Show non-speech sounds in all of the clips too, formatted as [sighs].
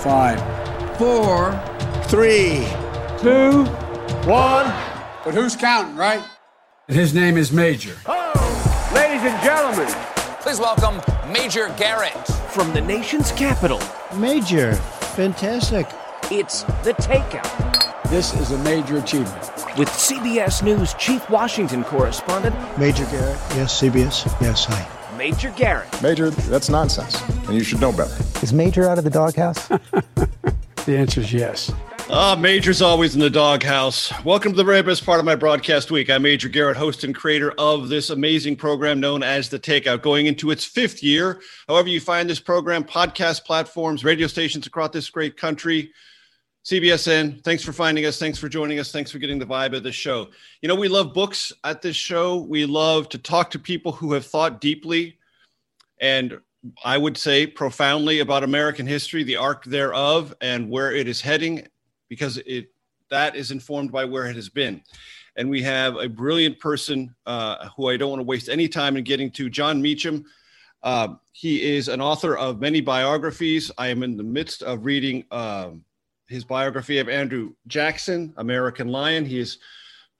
Five, four, three, two, one. But who's counting, right? And his name is Major. Oh, ladies and gentlemen, please welcome Major Garrett from the nation's capital. Major, fantastic. It's the takeout. This is a major achievement. With CBS News Chief Washington Correspondent Major Garrett. Yes, CBS. Yes, hi. Major Garrett. Major, that's nonsense, and you should know better. Is Major out of the doghouse? [laughs] the answer is yes. Ah, Major's always in the doghouse. Welcome to the very best part of my broadcast week. I'm Major Garrett, host and creator of this amazing program known as The Takeout, going into its fifth year. However, you find this program, podcast platforms, radio stations across this great country, CBSN, thanks for finding us. Thanks for joining us. Thanks for getting the vibe of this show. You know, we love books at this show. We love to talk to people who have thought deeply and I would say profoundly about American history, the arc thereof, and where it is heading, because it that is informed by where it has been. And we have a brilliant person uh, who I don't want to waste any time in getting to, Jon Meacham. Uh, he is an author of many biographies. I am in the midst of reading. Um, his biography of Andrew Jackson, American Lion. He has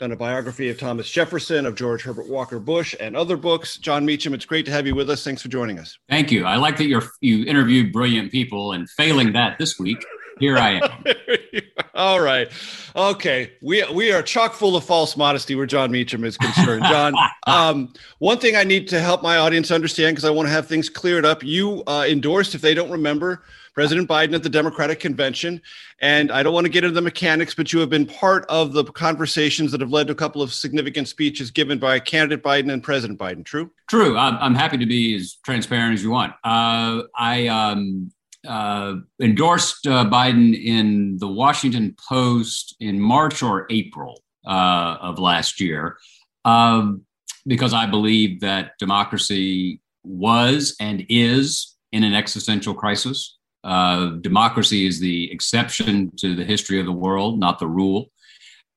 done a biography of Thomas Jefferson, of George Herbert Walker Bush, and other books. Jon Meacham, it's great to have you with us. Thanks for joining us. Thank you. I like that you're you interviewed brilliant people, and failing that this week, here I am. [laughs] All right. Okay. We we are chock full of false modesty where Jon Meacham is concerned. Jon, [laughs] um, one thing I need to help my audience understand because I want to have things cleared up. You uh, endorsed, if they don't remember, President Biden at the Democratic Convention. And I don't want to get into the mechanics, but you have been part of the conversations that have led to a couple of significant speeches given by candidate Biden and President Biden. True? True. I'm, I'm happy to be as transparent as you want. Uh, I um, uh, endorsed uh, Biden in the Washington Post in March or April uh, of last year um, because I believe that democracy was and is in an existential crisis. Uh, democracy is the exception to the history of the world, not the rule.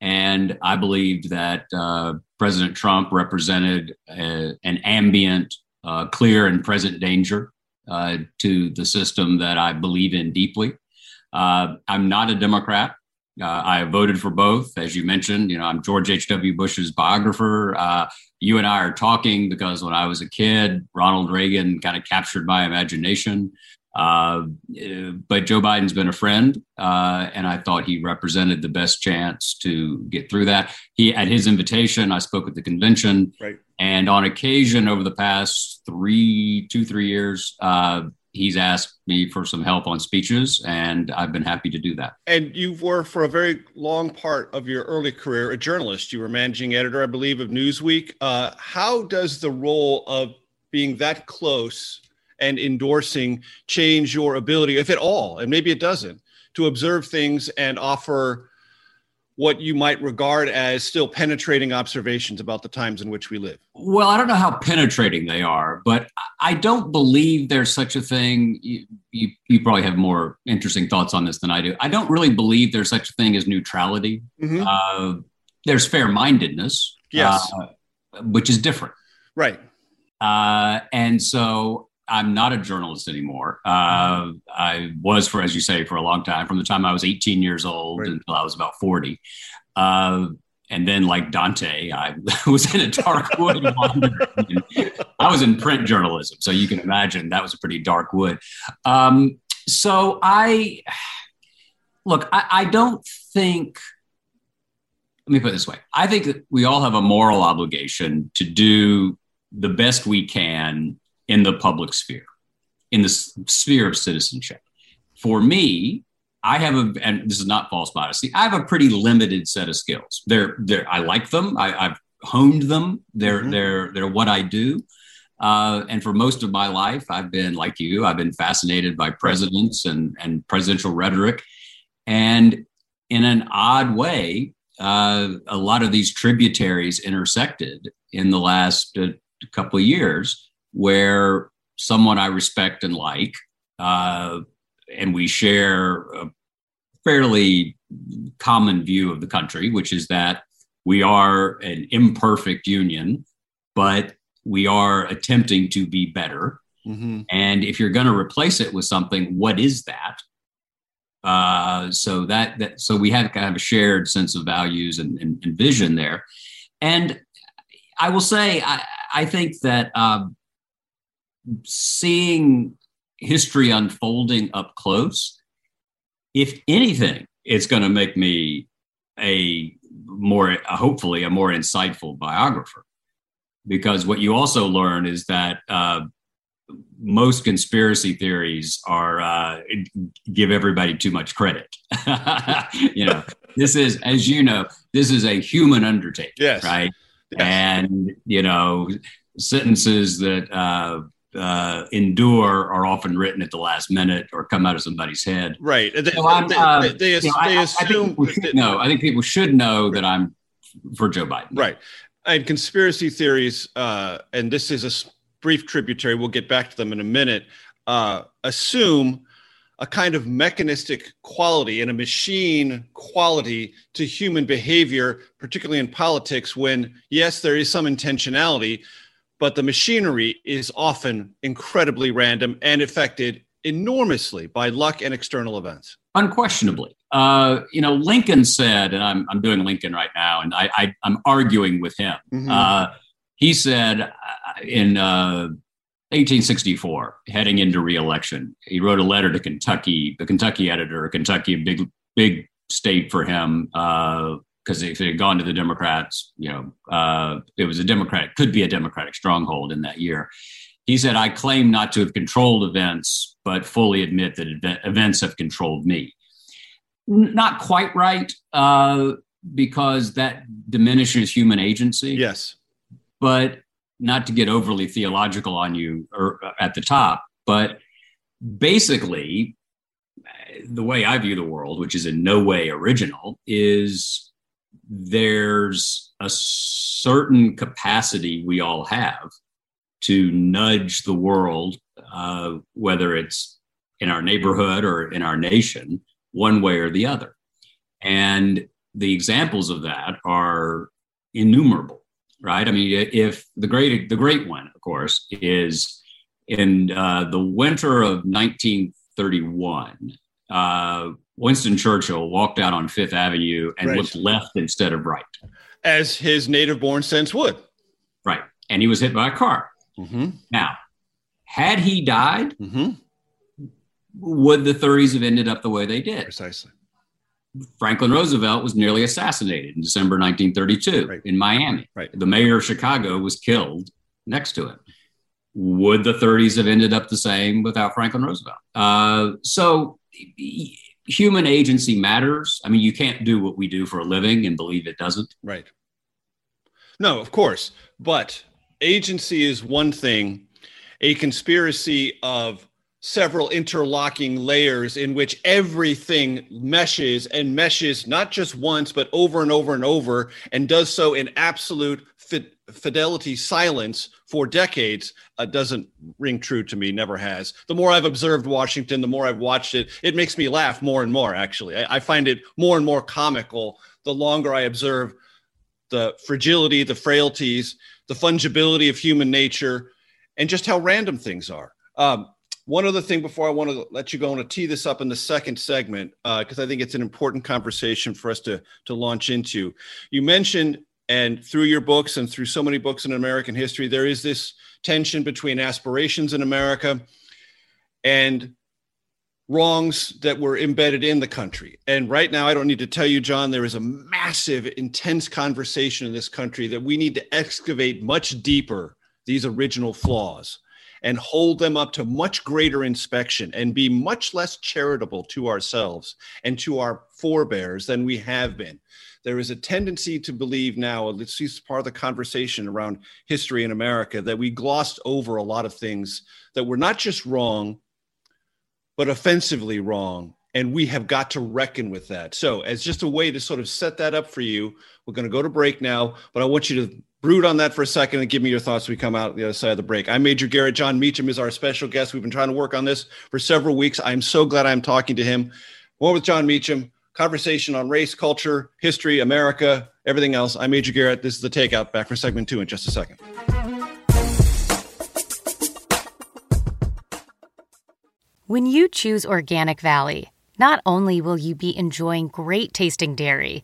And I believed that uh, President Trump represented a, an ambient, uh, clear, and present danger uh, to the system that I believe in deeply. Uh, I'm not a Democrat. I voted for both, as you mentioned. You know, I'm George H.W. Bush's biographer. you and I are talking because when I was a kid, Ronald Reagan kind of captured my imagination. Uh, but Joe Biden's been a friend, uh, and I thought he represented the best chance to get through that. He, at his invitation, I spoke at the convention, right. and on occasion over the past three, two, three years, uh, he's asked me for some help on speeches, and I've been happy to do that. And you were, for a very long part of your early career, a journalist. You were managing editor, I believe, of Newsweek. Uh, how does the role of being that close and endorsing change your ability, if at all, and maybe it doesn't, to observe things and offer what you might regard as still penetrating observations about the times in which we live? Well, I don't know how penetrating they are, but I don't believe there's such a thing. You, you, you, probably have more interesting thoughts on this than I do. I don't really believe there's such a thing as neutrality. Mm-hmm. Uh, there's fair mindedness, yes, uh, which is different. Right. Uh, and so I'm not a journalist anymore. Uh, I was for, as you say, for a long time, from the time I was 18 years old right. until I was about 40. Uh, and then, like Dante, I [laughs] was in a dark wood. [laughs] I was in print journalism, so you can imagine that was a pretty dark wood. Um, so I look. I, I don't think. Let me put it this way: I think that we all have a moral obligation to do the best we can in the public sphere, in the sphere of citizenship. For me, I have a, and this is not false modesty. I have a pretty limited set of skills. They're, they're I like them. I, have honed them. They're, mm-hmm. they're, they're what I do. Uh, and for most of my life, I've been like you. I've been fascinated by presidents and and presidential rhetoric, and in an odd way, uh, a lot of these tributaries intersected in the last uh, couple of years, where someone I respect and like, uh, and we share a fairly common view of the country, which is that we are an imperfect union, but we are attempting to be better. Mm-hmm. And if you're going to replace it with something, what is that? Uh, so that, that so we have kind of a shared sense of values and, and, and vision there. And I will say, I, I think that um, seeing history unfolding up close, if anything, it's going to make me a more, hopefully, a more insightful biographer because what you also learn is that uh, most conspiracy theories are uh, give everybody too much credit. [laughs] you know, this is, as you know, this is a human undertaking, yes. right? Yes. And you know, sentences that uh, uh, endure are often written at the last minute or come out of somebody's head. They, so uh, they, they, they, know, I, assume. I think, know, I think people should know that I'm for Joe Biden. Right and conspiracy theories, uh, and this is a brief tributary. We'll get back to them in a minute. Uh, assume a kind of mechanistic quality and a machine quality to human behavior, particularly in politics, when yes, there is some intentionality, but the machinery is often incredibly random and affected enormously by luck and external events. Unquestionably. Uh, you know, Lincoln said, and I'm, I'm doing Lincoln right now, and I, I, am arguing with him. Mm-hmm. Uh, he said uh, in 1864, heading into reelection, he wrote a letter to Kentucky, the Kentucky editor, Kentucky, a big, big state for him, because if it had gone to the Democrats, you know, uh, it was a Democratic, could be a Democratic stronghold in that year. He said, I claim not to have controlled events, but fully admit that events have controlled me not quite right uh, because that diminishes human agency. Yes. But not to get overly theological on you or uh, at the top, but basically, the way I view the world, which is in no way original, is there's a certain capacity we all have to nudge the world, uh, whether it's in our neighborhood or in our nation, one way or the other. And the examples of that are innumerable, right? I mean, if the great, the great one, of course, is in uh, the winter of 1931, uh, Winston Churchill walked out on Fifth Avenue and right. looked left instead of right. As his native born sense would. Right. And he was hit by a car. Mm-hmm. Now, had he died, mm-hmm would the 30s have ended up the way they did? Precisely. Franklin Roosevelt was nearly assassinated in December 1932 right. in Miami. Right. The mayor of Chicago was killed next to him. Would the 30s have ended up the same without Franklin Roosevelt? Uh, so human agency matters. I mean, you can't do what we do for a living and believe it doesn't. Right. No, of course. But agency is one thing. A conspiracy of several interlocking layers in which everything meshes and meshes not just once but over and over and over and does so in absolute fidelity silence for decades. Uh, doesn't ring true to me never has. The more i've observed washington the more i've watched it it makes me laugh more and more actually. I, I find it more and more comical the longer i observe the fragility the frailties the fungibility of human nature and just how random things are. Um, one other thing before I want to let you go, I want to tee this up in the second segment because uh, I think it's an important conversation for us to to launch into. You mentioned, and through your books and through so many books in American history, there is this tension between aspirations in America and wrongs that were embedded in the country. And right now, I don't need to tell you, Jon, there is a massive, intense conversation in this country that we need to excavate much deeper these original flaws and hold them up to much greater inspection and be much less charitable to ourselves and to our forebears than we have been. there is a tendency to believe now, at least part of the conversation around history in America, that we glossed over a lot of things that were not just wrong, but offensively wrong. And we have got to reckon with that. So, as just a way to sort of set that up for you, we're going to go to break now, but I want you to brood on that for a second and give me your thoughts we come out the other side of the break. I'm Major Garrett. Jon Meacham is our special guest. We've been trying to work on this for several weeks. I'm so glad I'm talking to him. More with Jon Meacham conversation on race, culture, history, America, everything else. I'm Major Garrett. This is the Takeout. Back for segment two in just a second. When you choose Organic Valley, not only will you be enjoying great tasting dairy,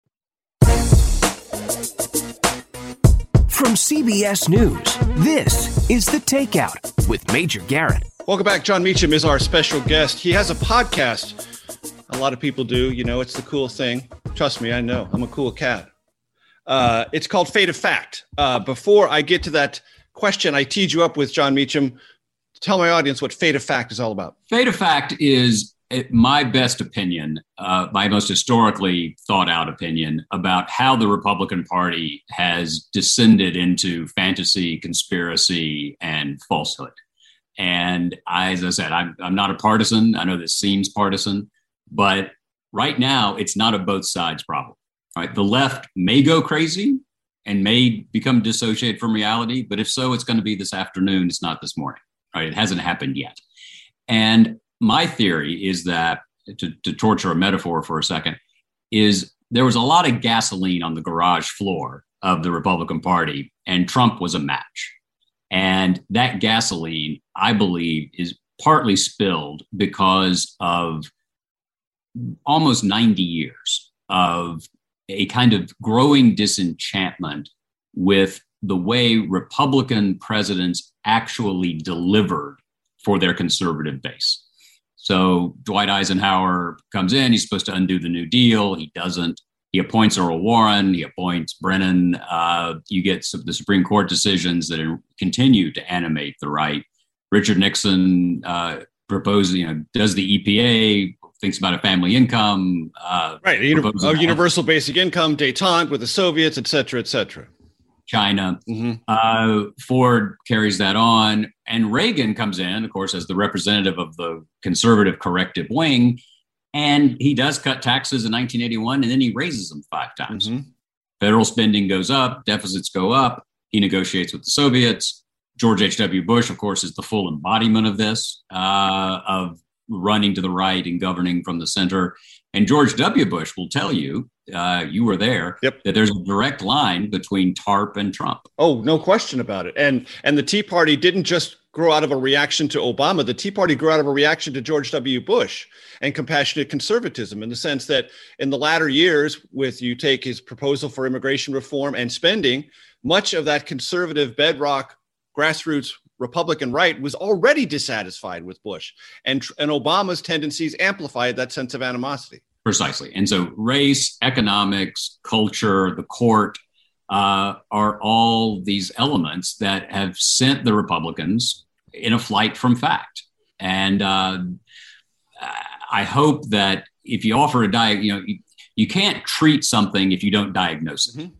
From CBS News, this is The Takeout with Major Garrett. Welcome back. Jon Meacham is our special guest. He has a podcast a lot of people do. You know, it's the cool thing. Trust me, I know. I'm a cool cat. Uh, it's called Flight from Fact. Uh, before I get to that question, I teed you up with Jon Meacham. Tell my audience what Flight from Fact is all about. Flight from Fact is my best opinion, uh, my most historically thought out opinion about how the Republican Party has descended into fantasy, conspiracy, and falsehood. And I, as I said, I'm, I'm not a partisan. I know this seems partisan, but right now, it's not a both sides problem. Right, the left may go crazy and may become dissociated from reality, but if so, it's going to be this afternoon. It's not this morning. Right, it hasn't happened yet. And my theory is that to, to torture a metaphor for a second is there was a lot of gasoline on the garage floor of the Republican Party, and Trump was a match. And that gasoline, I believe, is partly spilled because of almost 90 years of a kind of growing disenchantment with the way Republican presidents actually delivered for their conservative base. So Dwight Eisenhower comes in, he's supposed to undo the New Deal. He doesn't. He appoints Earl Warren, he appoints Brennan. Uh, you get some, the Supreme Court decisions that continue to animate the right. Richard Nixon uh, proposes, you know, does the EPA thinks about a family income. Uh, right, a, uni- a universal basic income, detente with the Soviets, et cetera, et cetera. China. Mm-hmm. Uh, Ford carries that on. And Reagan comes in, of course, as the representative of the conservative corrective wing. And he does cut taxes in 1981, and then he raises them five times. Mm-hmm. Federal spending goes up, deficits go up. He negotiates with the Soviets. George H.W. Bush, of course, is the full embodiment of this, uh, of running to the right and governing from the center. And George W. Bush will tell you, uh, you were there, yep. that there's a direct line between TARP and Trump. Oh, no question about it. And and the Tea Party didn't just grow out of a reaction to Obama. The Tea Party grew out of a reaction to George W. Bush and compassionate conservatism in the sense that in the latter years, with you take his proposal for immigration reform and spending, much of that conservative bedrock grassroots Republican right was already dissatisfied with Bush, and, and Obama's tendencies amplified that sense of animosity. Precisely. And so, race, economics, culture, the court uh, are all these elements that have sent the Republicans in a flight from fact. And uh, I hope that if you offer a diet, you know, you, you, can't treat something if you don't diagnose it. Mm-hmm.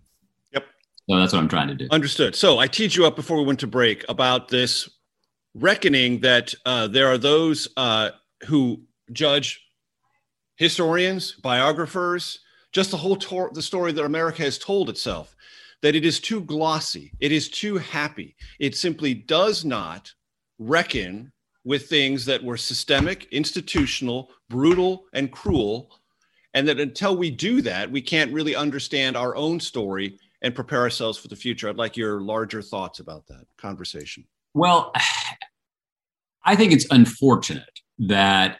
So that's what I'm trying to do. Understood. So I teed you up before we went to break about this reckoning that uh, there are those uh, who judge historians, biographers, just the whole tor- the story that America has told itself, that it is too glossy, it is too happy. It simply does not reckon with things that were systemic, institutional, brutal, and cruel. And that until we do that, we can't really understand our own story and prepare ourselves for the future. I'd like your larger thoughts about that conversation. Well, I think it's unfortunate that,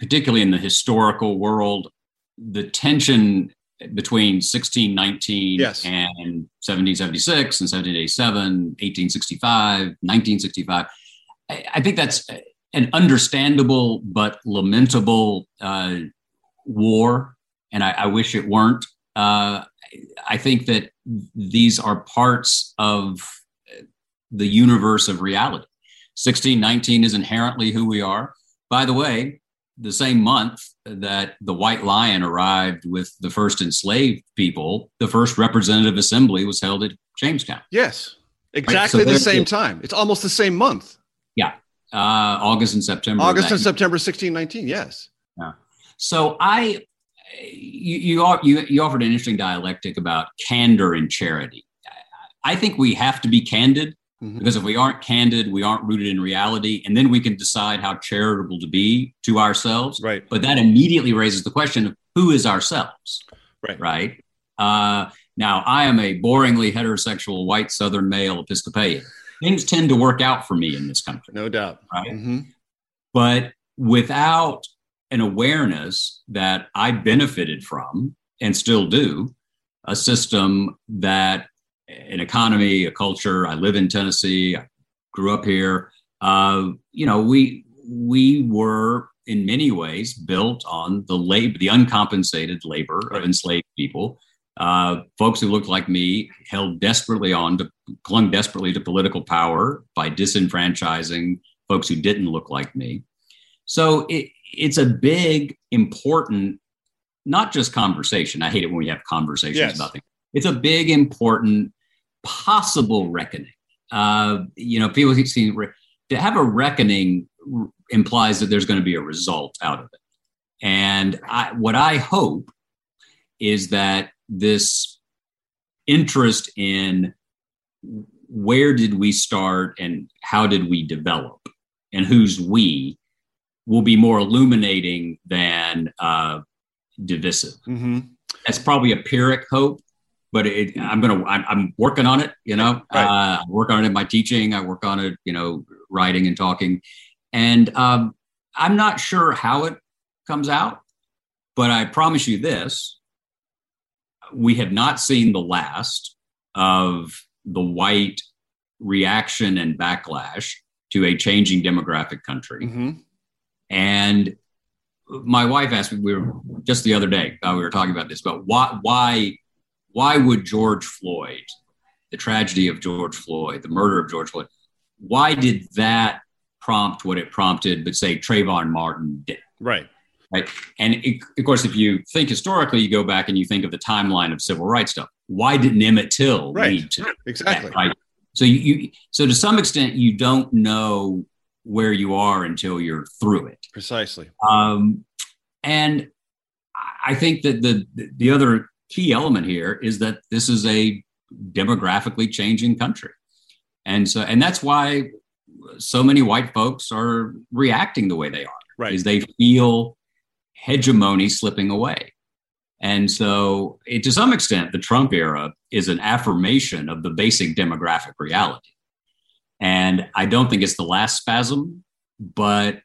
particularly in the historical world, the tension between 1619 yes. and 1776 and 1787, 1865, 1965. I, I think that's an understandable but lamentable uh, war, and I, I, wish it weren't. Uh, I think that these are parts of the universe of reality. 1619 is inherently who we are. By the way, the same month that the White Lion arrived with the first enslaved people, the first representative assembly was held at Jamestown. Yes, exactly right? so the same time. It's almost the same month. Yeah, uh, August and September. August and September 1619. Yes. Yeah. So I, you, you you you offered an interesting dialectic about candor and charity. I think we have to be candid Mm-hmm. Because if we aren't candid, we aren't rooted in reality, and then we can decide how charitable to be to ourselves. Right. But that immediately raises the question of who is ourselves. Right. Right. Uh, now, I am a boringly heterosexual white Southern male Episcopalian. Things tend to work out for me in this country. No doubt. Right. Mm-hmm. But without an awareness that I benefited from and still do, a system that an economy, a culture. I live in Tennessee. I grew up here. Uh, you know, we we were in many ways built on the labor, the uncompensated labor of enslaved people. Uh, folks who looked like me held desperately on to clung desperately to political power by disenfranchising folks who didn't look like me. So it, it's a big, important, not just conversation. I hate it when we have conversations yes. about things. It's a big, important possible reckoning. Uh, you know, people keep saying to have a reckoning implies that there's going to be a result out of it. And I, what I hope is that this interest in where did we start and how did we develop and who's we will be more illuminating than uh, divisive. Mm-hmm. That's probably a Pyrrhic hope, but it, I'm gonna I'm, I'm, working on it. You know, right. uh, I work on it in my teaching. I work on it, you know, writing and talking, and um, I'm not sure how it comes out, but I promise you this: we have not seen the last of the white reaction and backlash to a changing demographic country, mm-hmm. And my wife asked me we were just the other day uh, we were talking about this but why why why would George Floyd, the tragedy of George Floyd, the murder of George Floyd, why did that prompt what it prompted, but say Trayvon Martin did? Right. Right. And it, of course, if you think historically, you go back and you think of the timeline of civil rights stuff. Why didn't Emmett Till right. lead to exactly that, right? So you, you, so to some extent, you don't know where you are until you're through it. Precisely. Um, and I think that the the other key element here is that this is a demographically changing country. And so, and that's why so many white folks are reacting the way they are. Right. Is they feel hegemony slipping away. And so, it, to some extent, the Trump era is an affirmation of the basic demographic reality. And I don't think it's the last spasm, but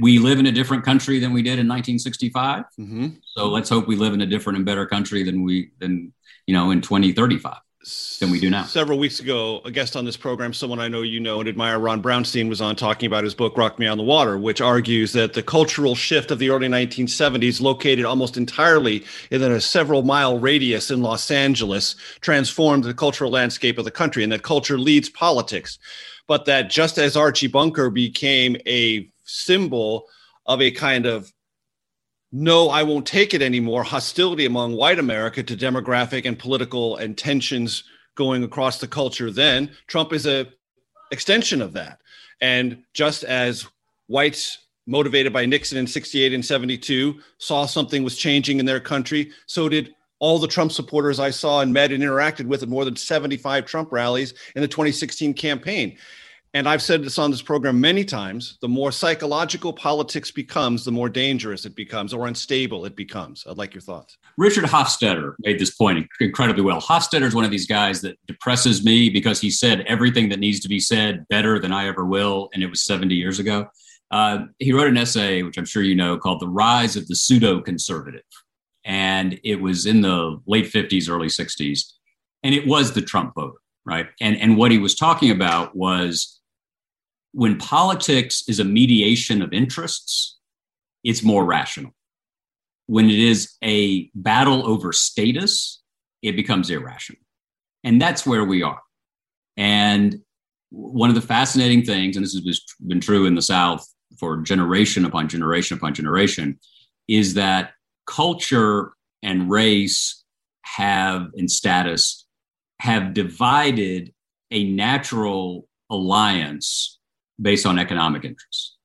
we live in a different country than we did in 1965. Mm-hmm. So let's hope we live in a different and better country than we than you know in 2035 than we do now. Several weeks ago, a guest on this program, someone I know you know and admire, Ron Brownstein, was on talking about his book "Rock Me on the Water," which argues that the cultural shift of the early 1970s, located almost entirely in a several mile radius in Los Angeles, transformed the cultural landscape of the country, and that culture leads politics. But that just as Archie Bunker became a symbol of a kind of no, I won't take it anymore hostility among white America to demographic and political and tensions going across the culture then Trump is a extension of that. And just as whites motivated by Nixon in 68 and 72 saw something was changing in their country, so did all the Trump supporters I saw and met and interacted with at more than 75 Trump rallies in the 2016 campaign. And I've said this on this program many times the more psychological politics becomes, the more dangerous it becomes or unstable it becomes. I'd like your thoughts. Richard Hofstadter made this point incredibly well. Hofstadter is one of these guys that depresses me because he said everything that needs to be said better than I ever will. And it was 70 years ago. Uh, he wrote an essay, which I'm sure you know, called The Rise of the Pseudo Conservative. And it was in the late 50s, early 60s, and it was the Trump voter, right? And and what he was talking about was when politics is a mediation of interests, it's more rational. When it is a battle over status, it becomes irrational. And that's where we are. And one of the fascinating things, and this has been true in the South for generation upon generation upon generation, is that culture and race have, and status, have divided a natural alliance based on economic interests,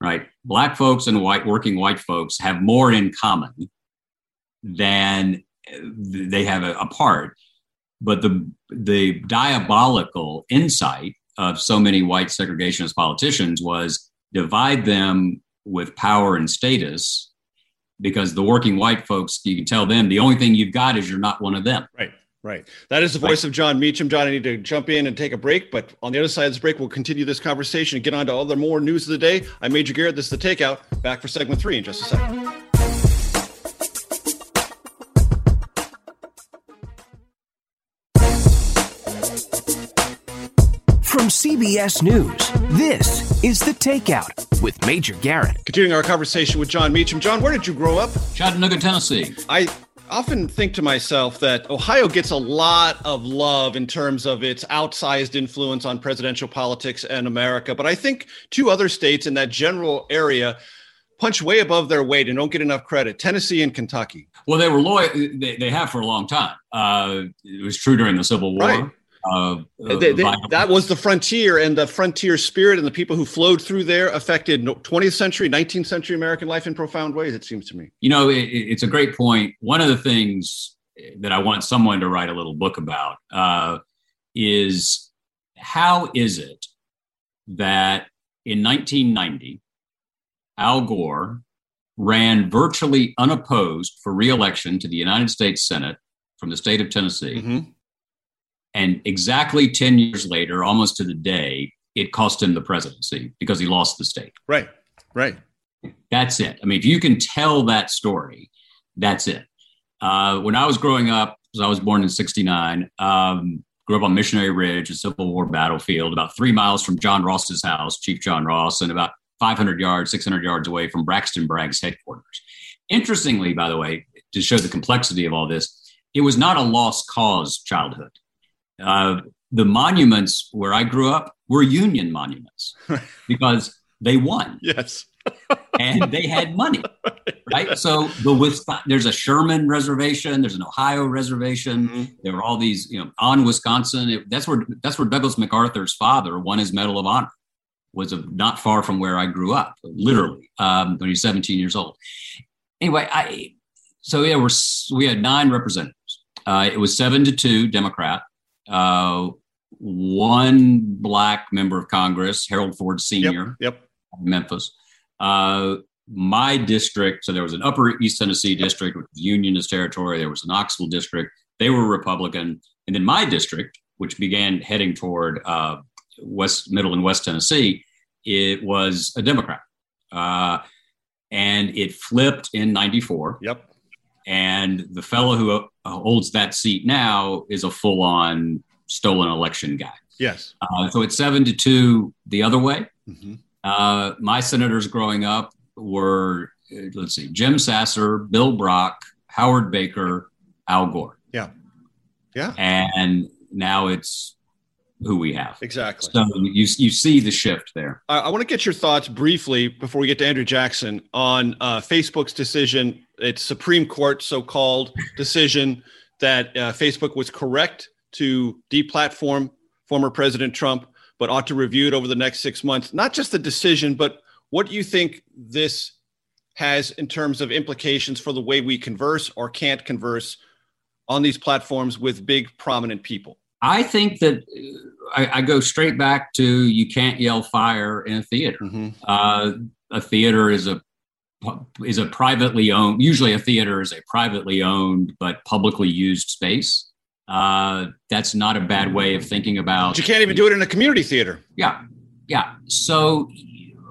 right? Black folks and white working white folks have more in common than they have apart. But the the diabolical insight of so many white segregationist politicians was divide them with power and status because the working white folks, you can tell them the only thing you've got is you're not one of them. Right. Right. That is the voice right. of Jon Meacham. Jon, I need to jump in and take a break, but on the other side of this break, we'll continue this conversation and get on to all the more news of the day. I'm Major Garrett. This is The Takeout. Back for segment three in just a second. CBS News, this is The Takeout with Major Garrett. Continuing our conversation with Jon Meacham. Jon, where did you grow up? Chattanooga, Tennessee. I often think to myself that Ohio gets a lot of love in terms of its outsized influence on presidential politics and America. But I think two other states in that general area punch way above their weight and don't get enough credit Tennessee and Kentucky. Well, they were loyal, they, they have for a long time. Uh, it was true during the Civil War. Right. Uh, they, they, that was the frontier, and the frontier spirit and the people who flowed through there affected 20th century, 19th century American life in profound ways. It seems to me. You know, it, it's a great point. One of the things that I want someone to write a little book about uh, is how is it that in 1990 Al Gore ran virtually unopposed for reelection to the United States Senate from the state of Tennessee. Mm-hmm and exactly 10 years later, almost to the day, it cost him the presidency because he lost the state. Right, right. That's it. I mean, if you can tell that story, that's it. Uh, when I was growing up, because I was born in 69, um, grew up on Missionary Ridge, a Civil War battlefield, about three miles from John Ross's house, Chief John Ross, and about 500 yards, 600 yards away from Braxton Bragg's headquarters. Interestingly, by the way, to show the complexity of all this, it was not a lost cause childhood. Uh, the monuments where I grew up were Union monuments [laughs] because they won. Yes. [laughs] and they had money, [laughs] right? So the there's a Sherman reservation, there's an Ohio reservation. Mm-hmm. There were all these, you know, on Wisconsin. It, that's where that's where Douglas MacArthur's father won his Medal of Honor. Was a, not far from where I grew up, literally um, when he was 17 years old. Anyway, I so yeah, we're we had nine representatives. Uh, it was seven to two Democrat uh, one black member of Congress, Harold Ford Sr. Yep. yep. Memphis. Uh, my district, so there was an Upper East Tennessee district, which was Unionist territory. There was an Knoxville district. They were Republican. And then my district, which began heading toward uh, West, Middle, and West Tennessee, it was a Democrat. Uh, and it flipped in 94. Yep. And the fellow who uh, holds that seat now is a full on stolen election guy. Yes. Uh, so it's seven to two the other way. Mm-hmm. Uh, my senators growing up were, uh, let's see, Jim Sasser, Bill Brock, Howard Baker, Al Gore. Yeah. Yeah. And now it's who we have. Exactly. So you, you see the shift there. I, I want to get your thoughts briefly before we get to Andrew Jackson on uh, Facebook's decision, its Supreme Court so called decision that uh, Facebook was correct to deplatform former President Trump, but ought to review it over the next six months. Not just the decision, but what do you think this has in terms of implications for the way we converse or can't converse on these platforms with big prominent people? I think that uh, I, I, go straight back to you can't yell fire in a theater. Mm-hmm. Uh, a theater is a is a privately owned. Usually, a theater is a privately owned but publicly used space. Uh, that's not a bad way of thinking about. But you can't even do it in a community theater. Yeah, yeah. So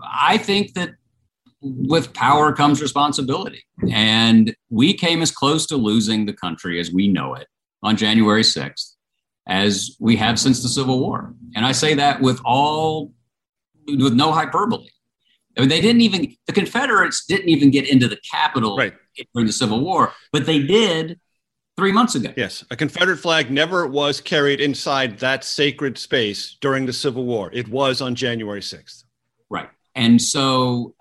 I think that with power comes responsibility. And we came as close to losing the country as we know it on January 6th as we have since the Civil War. And I say that with all, with no hyperbole. I mean, they didn't even, the Confederates didn't even get into the Capitol right. during the Civil War, but they did three months ago. Yes. A Confederate flag never was carried inside that sacred space during the Civil War. It was on January 6th. Right. And so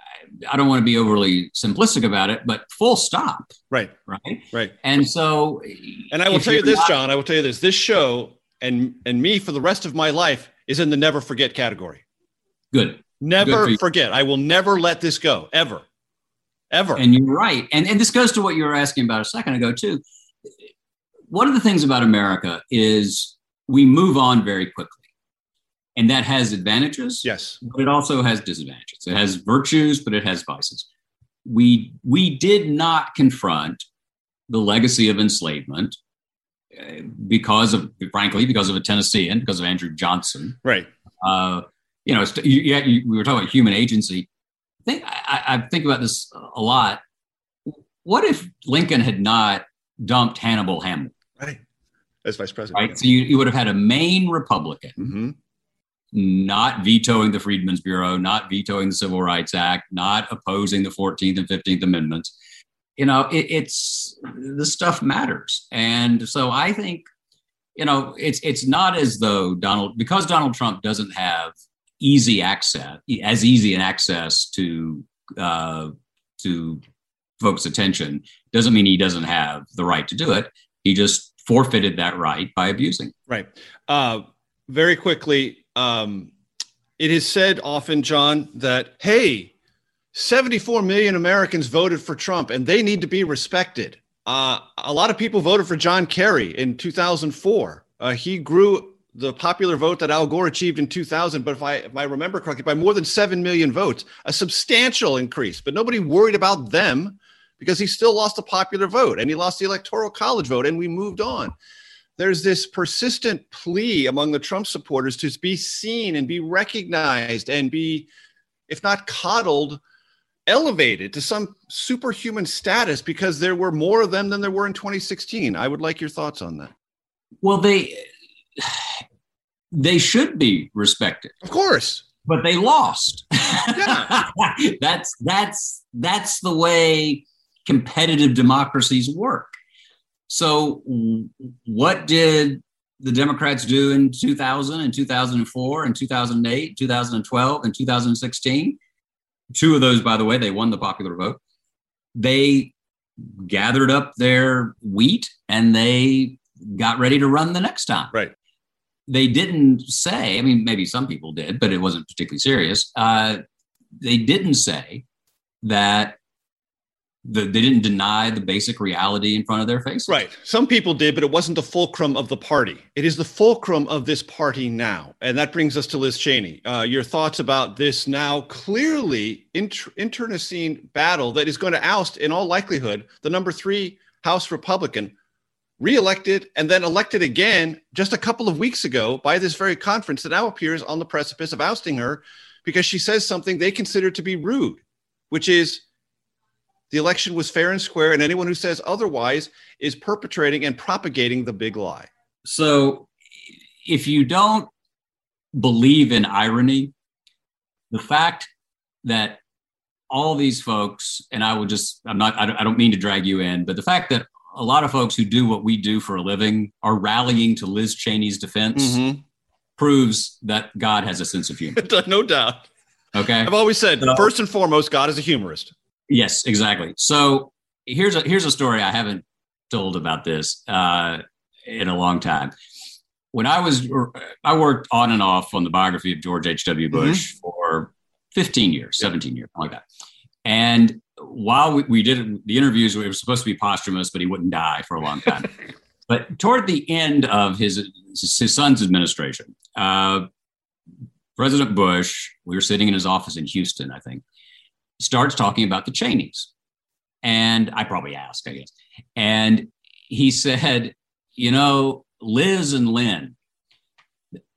I don't want to be overly simplistic about it, but full stop. Right. Right. Right. And so, and I will tell you this, not- Jon, I will tell you this this show and, and me for the rest of my life is in the never forget category. Good. Never Good forget. I will never let this go, ever. Ever. And you're right. And, and this goes to what you were asking about a second ago, too. One of the things about America is we move on very quickly. And that has advantages. Yes. But it also has disadvantages. It has virtues, but it has vices. We, we did not confront the legacy of enslavement uh, because of, frankly, because of a Tennessean, because of Andrew Johnson. Right. Uh, you know, you, you, we were talking about human agency. I think I, I think about this a lot. What if Lincoln had not dumped Hannibal Hamlin? Right. As vice president. Right. So you, you would have had a Maine Republican mm-hmm. not vetoing the Freedmen's Bureau, not vetoing the Civil Rights Act, not opposing the 14th and 15th Amendments. You know, it, it's this stuff matters. And so I think, you know, it's it's not as though Donald because Donald Trump doesn't have easy access, as easy an access to uh, to folks' attention, doesn't mean he doesn't have the right to do it. He just forfeited that right by abusing. Right. Uh, very quickly, um, it is said often, Jon, that hey, 74 million Americans voted for Trump, and they need to be respected. Uh, a lot of people voted for John Kerry in 2004. Uh, he grew the popular vote that Al Gore achieved in 2000, but if I if I remember correctly, by more than seven million votes, a substantial increase. But nobody worried about them because he still lost the popular vote and he lost the electoral college vote, and we moved on. There's this persistent plea among the Trump supporters to be seen and be recognized and be, if not coddled, elevated to some superhuman status because there were more of them than there were in 2016. I would like your thoughts on that. Well, they [sighs] they should be respected. Of course. But they lost. Yeah. [laughs] that's that's that's the way competitive democracies work. So what did the Democrats do in 2000 and 2004 and 2008, 2012 and 2016? Two of those, by the way, they won the popular vote. They gathered up their wheat and they got ready to run the next time. Right. They didn't say, I mean, maybe some people did, but it wasn't particularly serious. Uh, they didn't say that the, they didn't deny the basic reality in front of their faces. Right. Some people did, but it wasn't the fulcrum of the party. It is the fulcrum of this party now. And that brings us to Liz Cheney. Uh, your thoughts about this now clearly inter- internecine battle that is going to oust, in all likelihood, the number three House Republican, reelected and then elected again just a couple of weeks ago by this very conference that now appears on the precipice of ousting her because she says something they consider to be rude, which is the election was fair and square, and anyone who says otherwise is perpetrating and propagating the big lie. So, if you don't believe in irony, the fact that all these folks, and I will just, I'm not, I don't mean to drag you in, but the fact that a lot of folks who do what we do for a living are rallying to Liz Cheney's defense mm-hmm. proves that God has a sense of humor. [laughs] no doubt. Okay. I've always said, so, first and foremost, God is a humorist. Yes, exactly. So here's a here's a story I haven't told about this uh, in a long time. When I was I worked on and off on the biography of George H. W. Bush mm-hmm. for 15 years, 17 years, like that. And while we, we did the interviews, it was supposed to be posthumous, but he wouldn't die for a long time. [laughs] but toward the end of his his son's administration, uh, President Bush, we were sitting in his office in Houston, I think, starts talking about the Cheneys. And I probably asked, I guess. And he said, you know, Liz and Lynn,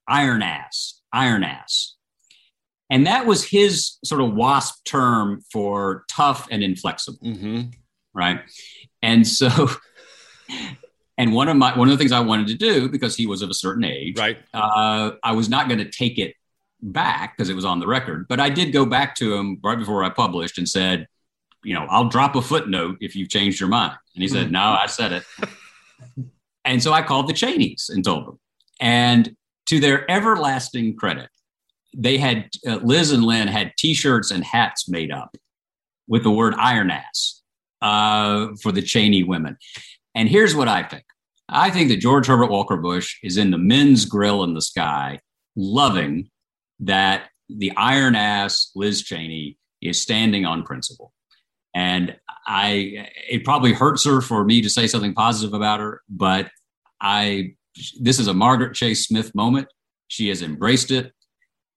iron ass, iron ass. And that was his sort of wasp term for tough and inflexible. Mm-hmm. Right. And so, [laughs] and one of my, one of the things I wanted to do because he was of a certain age, right. Uh, I was not going to take it back because it was on the record, but I did go back to him right before I published and said, you know, I'll drop a footnote if you've changed your mind. And he said, Mm. no, I said it. [laughs] and so I called the Cheneys and told them. And to their everlasting credit, they had uh, Liz and Lynn had T-shirts and hats made up with the word "iron ass" uh, for the Cheney women. And here's what I think: I think that George Herbert Walker Bush is in the men's grill in the sky, loving that the iron ass Liz Cheney is standing on principle. And I, it probably hurts her for me to say something positive about her, but I, this is a Margaret Chase Smith moment. She has embraced it.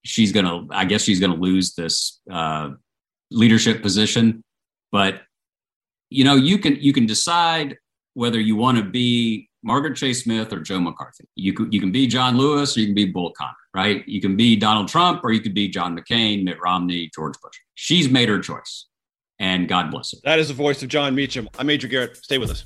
She's going to, I guess she's going to lose this uh, leadership position, but you know, you can, you can decide whether you want to be Margaret Chase Smith or Joe McCarthy. You can, you can be John Lewis or you can be Bull Connor, right? You can be Donald Trump or you could be John McCain, Mitt Romney, George Bush. She's made her choice and God bless her. That is the voice of Jon Meacham. I'm Major Garrett. Stay with us.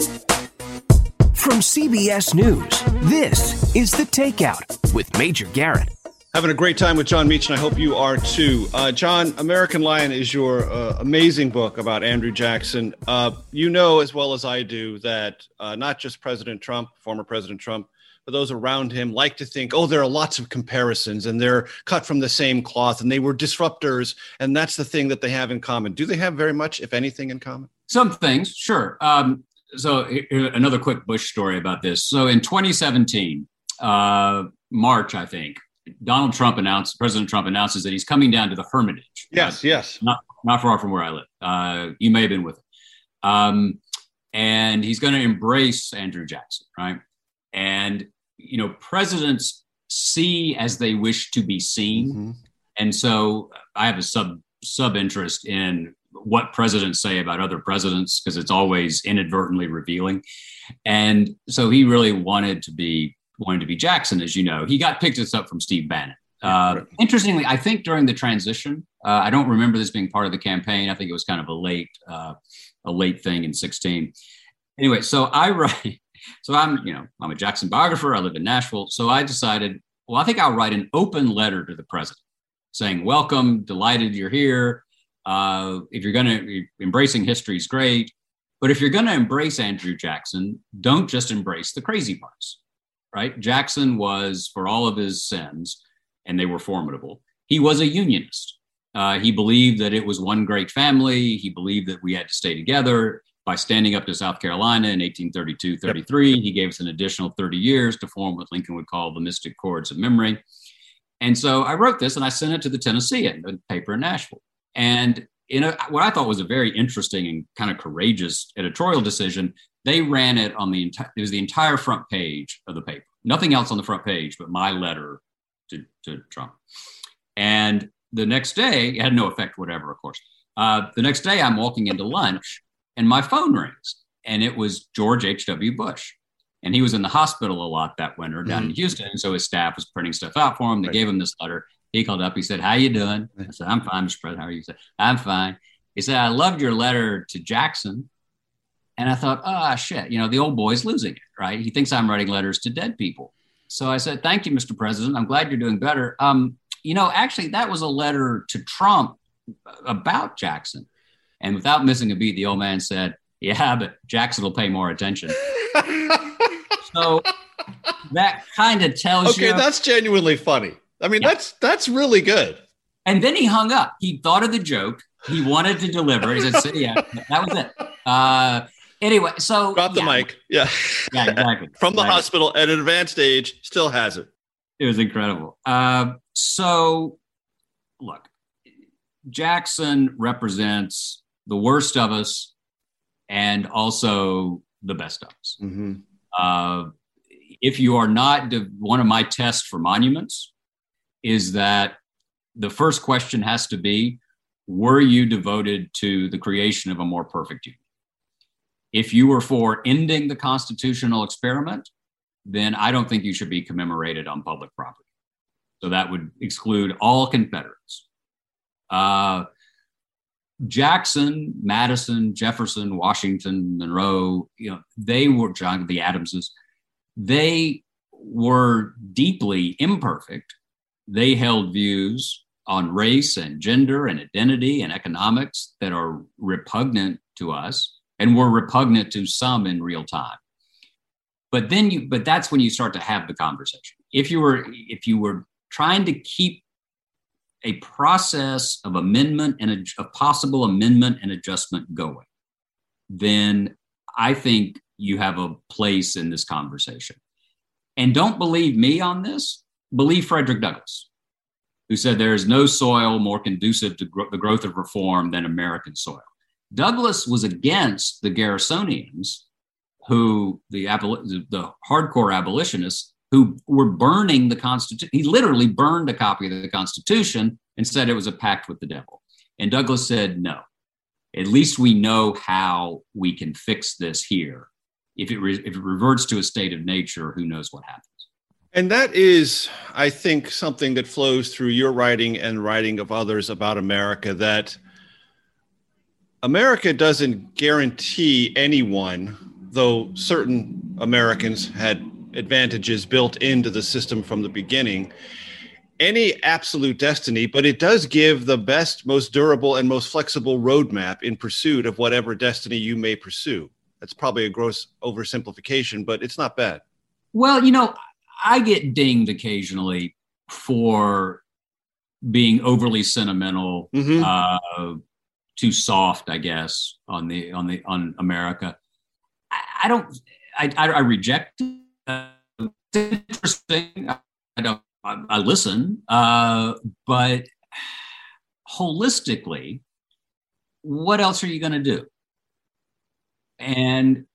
From CBS News, this is The Takeout with Major Garrett. Having a great time with Jon Meach, and I hope you are too. Uh, Jon, American Lion is your uh, amazing book about Andrew Jackson. Uh, you know as well as I do that uh, not just President Trump, former President Trump, but those around him like to think, oh, there are lots of comparisons and they're cut from the same cloth and they were disruptors. And that's the thing that they have in common. Do they have very much, if anything, in common? Some things, sure. Um, so, here- another quick Bush story about this. So, in 2017, uh, March, I think, Donald Trump announced, President Trump announces that he's coming down to the Hermitage. Yes, yes. Not, not far from where I live. Uh, you may have been with him. Um, and he's going to embrace Andrew Jackson, right? And, you know, presidents see as they wish to be seen. And so I have a sub sub interest in what presidents say about other presidents because it's always inadvertently revealing. And so he really wanted to be wanted to be Jackson, as you know. He got picked this up from Steve Bannon. Uh, interestingly, I think during the transition, uh, I don't remember this being part of the campaign. I think it was kind of a late, uh, a late thing in 16. Anyway, so I write, [laughs] so I'm, you know, I'm a Jackson biographer. I live in Nashville. So I decided, well, I think I'll write an open letter to the president saying, welcome, delighted you're here. Uh, if you're going to, embracing history is great. But if you're going to embrace Andrew Jackson, don't just embrace the crazy parts, right? Jackson was, for all of his sins, and they were formidable, he was a unionist. Uh, he believed that it was one great family. He believed that we had to stay together. By standing up to South Carolina in 1832 33, he gave us an additional 30 years to form what Lincoln would call the mystic chords of memory. And so I wrote this and I sent it to the Tennessean, the paper in Nashville. And in a, what I thought was a very interesting and kind of courageous editorial decision, they ran it on the entire, it was the entire front page of the paper. Nothing else on the front page but my letter to, to Trump. And the next day, it had no effect, whatever, of course. Uh, the next day, I'm walking into lunch and my phone rings, and it was George H.W. Bush. And he was in the hospital a lot that winter down in Houston. And so his staff was printing stuff out for him. They gave him this letter. He called up. He said, How you doing? I said, I'm fine, Mr. President. How are you? He said, I'm fine. He said, I loved your letter to Jackson. And I thought, oh, shit, you know, the old boy's losing it, right? He thinks I'm writing letters to dead people. So I said, Thank you, Mr. President. I'm glad you're doing better. Um, you know, actually, that was a letter to Trump about Jackson. And without missing a beat, the old man said, Yeah, but Jackson will pay more attention. [laughs] so that kind of tells Okay, you. Okay, that's genuinely funny. I mean, that's that's really good. And then he hung up. He thought of the joke. He wanted to deliver. He said, "So, "Yeah, that was it." Uh, anyway, so Drop the yeah. mic. Yeah. Yeah, exactly. [laughs] From the Right. hospital at an advanced age, still has it. it was incredible. Uh, so, look, Jackson represents the worst of us and also the best of us. Mm-hmm. Uh, if you are not, one of my tests for monuments is that the first question has to be Were you devoted to the creation of a more perfect union? If you were for ending the constitutional experiment, then I don't think you should be commemorated on public property. So that would exclude all Confederates. Uh, Jackson, Madison, Jefferson, Washington, Monroe, you know, they were John the Adamses, they were deeply imperfect. They held views on race and gender and identity and economics that are repugnant to us and were repugnant to some in real time. But then you but that's when you start to have the conversation. If you were if you were trying to keep a process of amendment and a, a possible amendment and adjustment going, then I think you have a place in this conversation. And don't believe me on this, believe Frederick Douglass, who said there is no soil more conducive to gro- the growth of reform than American soil. Douglass was against the Garrisonians, who the, aboli- the hardcore abolitionists who were burning the Constitution. He literally burned a copy of the Constitution and said it was a pact with the devil. And Douglass said, no, at least we know how we can fix this here. If it, re- if it reverts to a state of nature, who knows what happens? And that is, I think, something that flows through your writing and writing of others about America that America doesn't guarantee anyone, though certain Americans had advantages built into the system from the beginning any absolute destiny, but it does give the best, most durable, and most flexible roadmap in pursuit of whatever destiny you may pursue. That's probably a gross oversimplification, but it's not bad. Well, you know, I get dinged occasionally for being overly sentimental, mm-hmm. uh, too soft, I guess, on the on the on America. I, I don't. I, I, I reject it interesting. I don't. I, I listen, uh, but holistically, what else are you going to do? And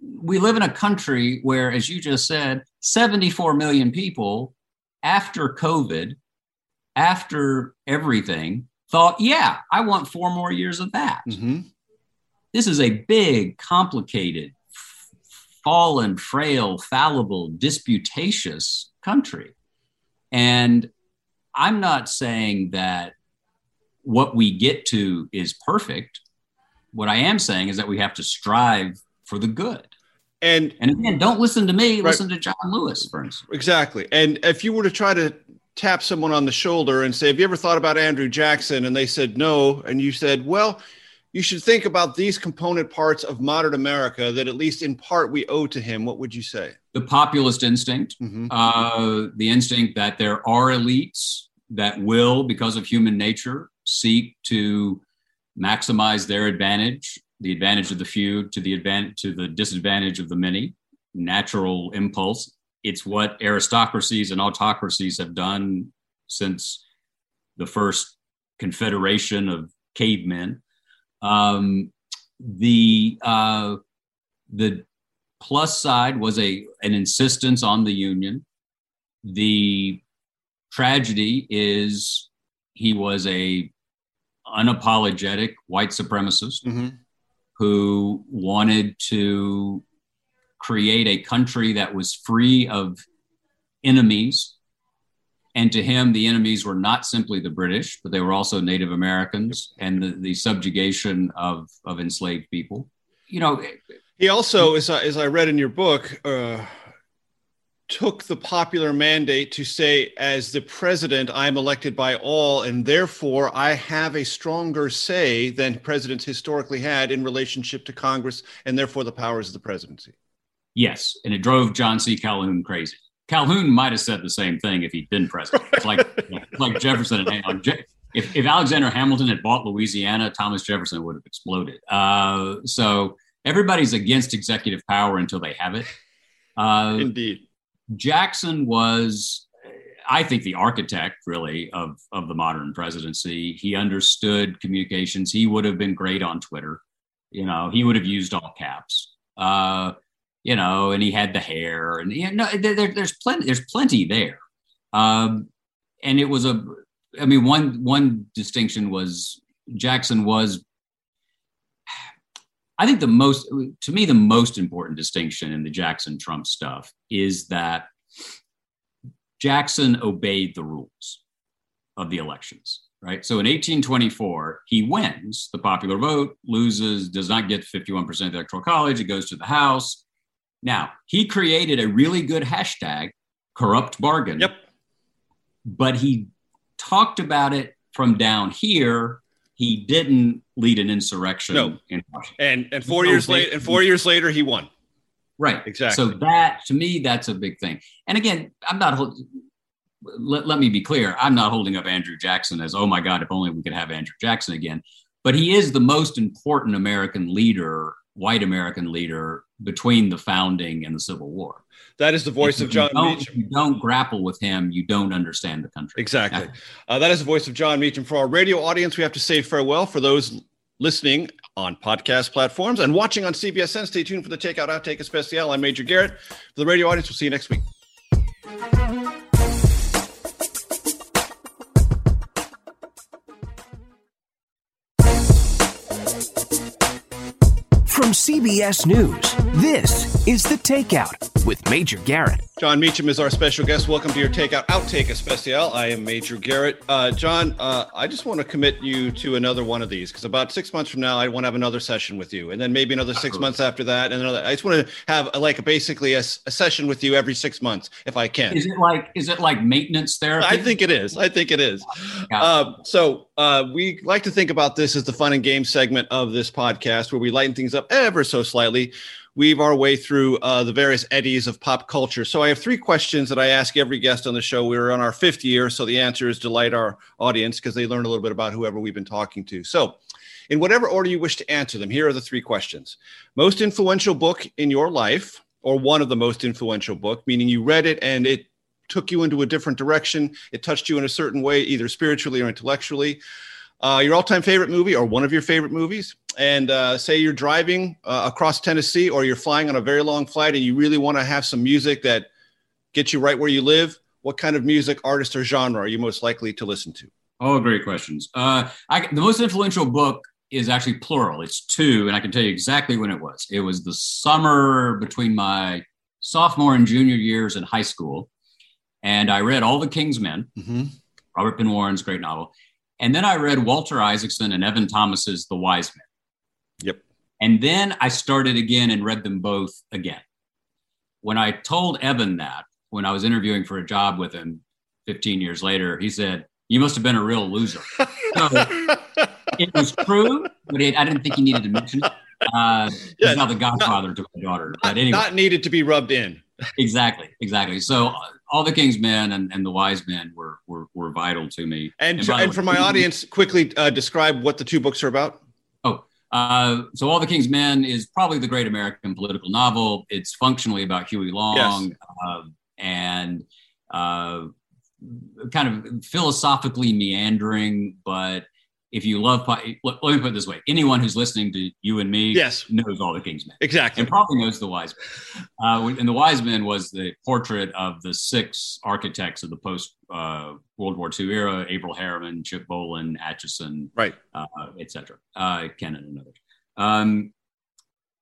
we live in a country where, as you just said, 74 million people after COVID, after everything, thought, yeah, I want four more years of that. Mm-hmm. This is a big, complicated, fallen, frail, fallible, disputatious country. And I'm not saying that what we get to is perfect. What I am saying is that we have to strive for the good. And and again, don't listen to me, right. listen to John Lewis, for instance. Exactly. And if you were to try to tap someone on the shoulder and say, Have you ever thought about Andrew Jackson? And they said no. And you said, Well, you should think about these component parts of modern America that, at least in part, we owe to him. What would you say? The populist instinct, mm-hmm. uh, the instinct that there are elites that will, because of human nature, seek to maximize their advantage, the advantage of the few to the advantage to the disadvantage of the many. Natural impulse. It's what aristocracies and autocracies have done since the first confederation of cavemen. Um, the uh, the plus side was a an insistence on the union. The tragedy is he was a unapologetic white supremacist mm-hmm. Who wanted to create a country that was free of enemies and to him, the enemies were not simply the British, but they were also Native Americans and the, the subjugation of, of enslaved people. You know, he also, as I, as I read in your book, uh, took the popular mandate to say, as the president, I'm elected by all, and therefore I have a stronger say than presidents historically had in relationship to Congress, and therefore the powers of the presidency. Yes, and it drove John C. Calhoun crazy. Calhoun might have said the same thing if he'd been president. It's like [laughs] like Jefferson and if, if Alexander Hamilton had bought Louisiana, Thomas Jefferson would have exploded. Uh, so everybody's against executive power until they have it. Uh, Indeed. Jackson was, I think the architect really of of the modern presidency. He understood communications. He would have been great on Twitter. You know, he would have used all caps. Uh, you know, and he had the hair, and you know, there, there's plenty. There's plenty there. Um, and it was a. I mean, one one distinction was Jackson was. I think the most, to me, the most important distinction in the Jackson Trump stuff is that Jackson obeyed the rules of the elections, right? So in 1824, he wins the popular vote, loses, does not get 51% of the electoral college, it goes to the House. Now, he created a really good hashtag, corrupt bargain. Yep. But he talked about it from down here. He didn't lead an insurrection no. in Washington. And and four years later, and four years later, he won. Right. Exactly. So that to me, that's a big thing. And again, I'm not. Let, let me be clear. I'm not holding up Andrew Jackson as, oh my God, if only we could have Andrew Jackson again. But he is the most important American leader, white American leader between the founding and the Civil War. That is the voice of Jon Meacham. If you don't grapple with him, you don't understand the country. Exactly. Uh, that is the voice of Jon Meacham. For our radio audience, we have to say farewell. For those listening on podcast platforms and watching on CBSN, stay tuned for the Takeout Outtake Especial. I'm Major Garrett. For the radio audience, we'll see you next week. From CBS News, this is The Takeout with Major Garrett. Jon Meacham is our special guest. Welcome to your Takeout Outtake Especial. I am Major Garrett. Uh, Jon, uh, I just want to commit you to another one of these because about six months from now, I want to have another session with you, and then maybe another six months after that, and another. I just want to have a, like a, basically a, a, session with you every six months if I can. Is it like is it like maintenance therapy? I think it is. I think it is. Uh, so uh, we like to think about this as the fun and game segment of this podcast, where we lighten things up ever so slightly weave our way through uh, the various eddies of pop culture. So I have three questions that I ask every guest on the show. We're on our fifth year, so the answer is delight our audience because they learn a little bit about whoever we've been talking to. So, in whatever order you wish to answer them, here are the three questions: most influential book in your life, or one of the most influential book, meaning you read it and it took you into a different direction, it touched you in a certain way, either spiritually or intellectually. Uh, your all-time favorite movie or one of your favorite movies? And uh, say you're driving uh, across tennessee or you're flying on a very long flight and you really want to have some music that gets you right where you live what kind of music artist or genre are you most likely to listen to? Oh great questions. Uh, I, the most influential book is actually plural. It's two and i can tell you exactly when it was. It was the summer between my sophomore and junior years in high school and i read all the king's men. Mm-hmm. robert penn warren's great novel and then I read Walter Isaacson and Evan Thomas's The Wise Men. Yep. And then I started again and read them both again. When I told Evan that, when I was interviewing for a job with him 15 years later, he said, You must have been a real loser. [laughs] so it was true, but it, I didn't think he needed to mention it. Uh, yeah, he's now the godfather not, to my daughter. But anyway. Not needed to be rubbed in. [laughs] exactly, exactly. So all the King's Men and, and the Wise Men were, were, were vital to me. And, and, and way, for my [laughs] audience, quickly uh, describe what the two books are about. Oh, uh, so All the King's Men is probably the great American political novel. It's functionally about Huey Long yes. uh, and uh, kind of philosophically meandering, but if you love, let, let, me put it this way: anyone who's listening to you and me, yes. knows all the King's Men, exactly, and probably knows the Wise Men. Uh, and the Wise Men was the portrait of the six architects of the post uh, World War II era: Averell Harriman, Chip Bohlen, Acheson right, uh, etc. Uh, Kennan and others. Um,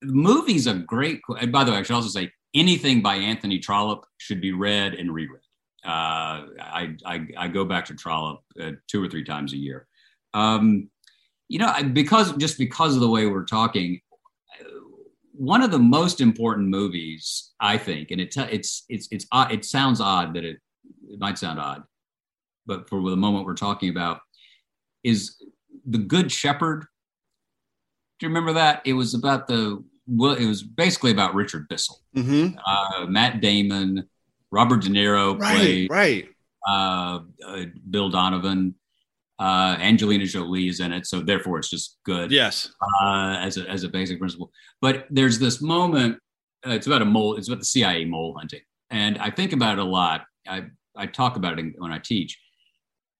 the movie's a great. And by the way, I should also say anything by Anthony Trollope should be read and reread. Uh, I, I, I go back to Trollope uh, two or three times a year. Um, you know, because just because of the way we're talking, one of the most important movies, I think, and it it's it's it's it sounds odd that it it might sound odd, but for the moment we're talking about, is the Good Shepherd. Do you remember that? It was about the well, it was basically about Richard Bissell, mm-hmm. uh, Matt Damon, Robert De Niro right, played right. Uh, uh, Bill Donovan uh, Angelina Jolie is in it, so therefore it's just good. Yes, uh, as a as a basic principle. But there's this moment. Uh, it's about a mole. It's about the CIA mole hunting, and I think about it a lot. I I talk about it when I teach.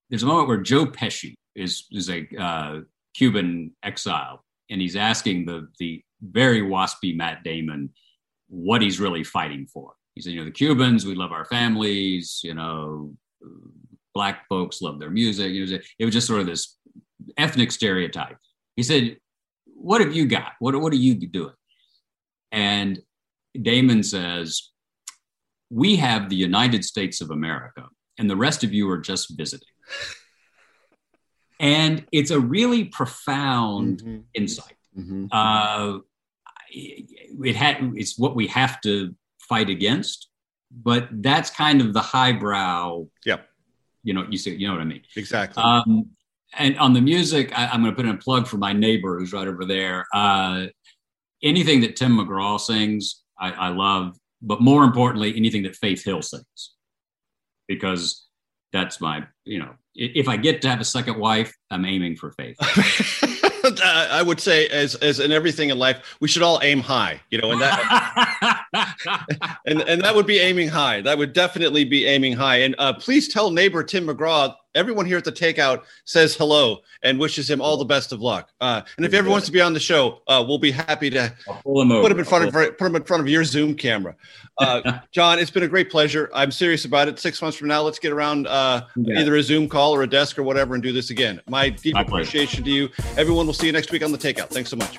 There's a moment where Joe Pesci is is a uh, Cuban exile, and he's asking the the very waspy Matt Damon what he's really fighting for. He said, you know, the Cubans, we love our families. You know, black folks love their music. It was, it was just sort of this ethnic stereotype. He said, "What have you got? What what are you doing?" And Damon says, "We have the United States of America, and the rest of you are just visiting." and it's a really profound mm-hmm. insight. Mm-hmm. Uh, it had it's what we have to fight against, but that's kind of the highbrow. Yep. You know, you see, you know what I mean. Exactly. Um, and on the music, I, am going to put in a plug for my neighbor who's right over there. Uh, anything that Tim McGraw sings, I, I love, but more importantly, anything that Faith Hill sings, because that's my, you know, if I get to have a second wife, I'm aiming for Faith. [laughs] I would say, as as in everything in life, we should all aim high, you know, and that [laughs] [laughs] and and that would be aiming high. That would definitely be aiming high. And uh, please tell neighbor Tim McGraw everyone here at the takeout says hello and wishes him all the best of luck. Uh, and if he ever wants to be on the show, uh, we'll be happy to him put him in front of put him in front of your Zoom camera. Uh, [laughs] Jon, it's been a great pleasure. I'm serious about it. Six months from now, let's get around uh, yeah. either a Zoom call or a desk or whatever and do this again. My deep My appreciation to you. Everyone, we'll see you next week on the takeout. Thanks so much.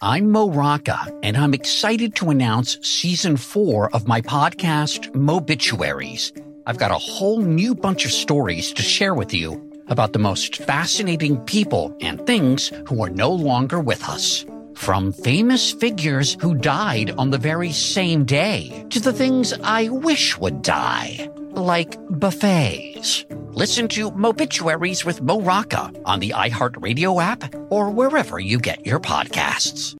I'm Mo Rocca, and I'm excited to announce season four of my podcast, Mobituaries. I've got a whole new bunch of stories to share with you about the most fascinating people and things who are no longer with us. From famous figures who died on the very same day to the things I wish would die, like buffets. Listen to Mobituaries with Mo Rocca on the iHeartRadio app or wherever you get your podcasts.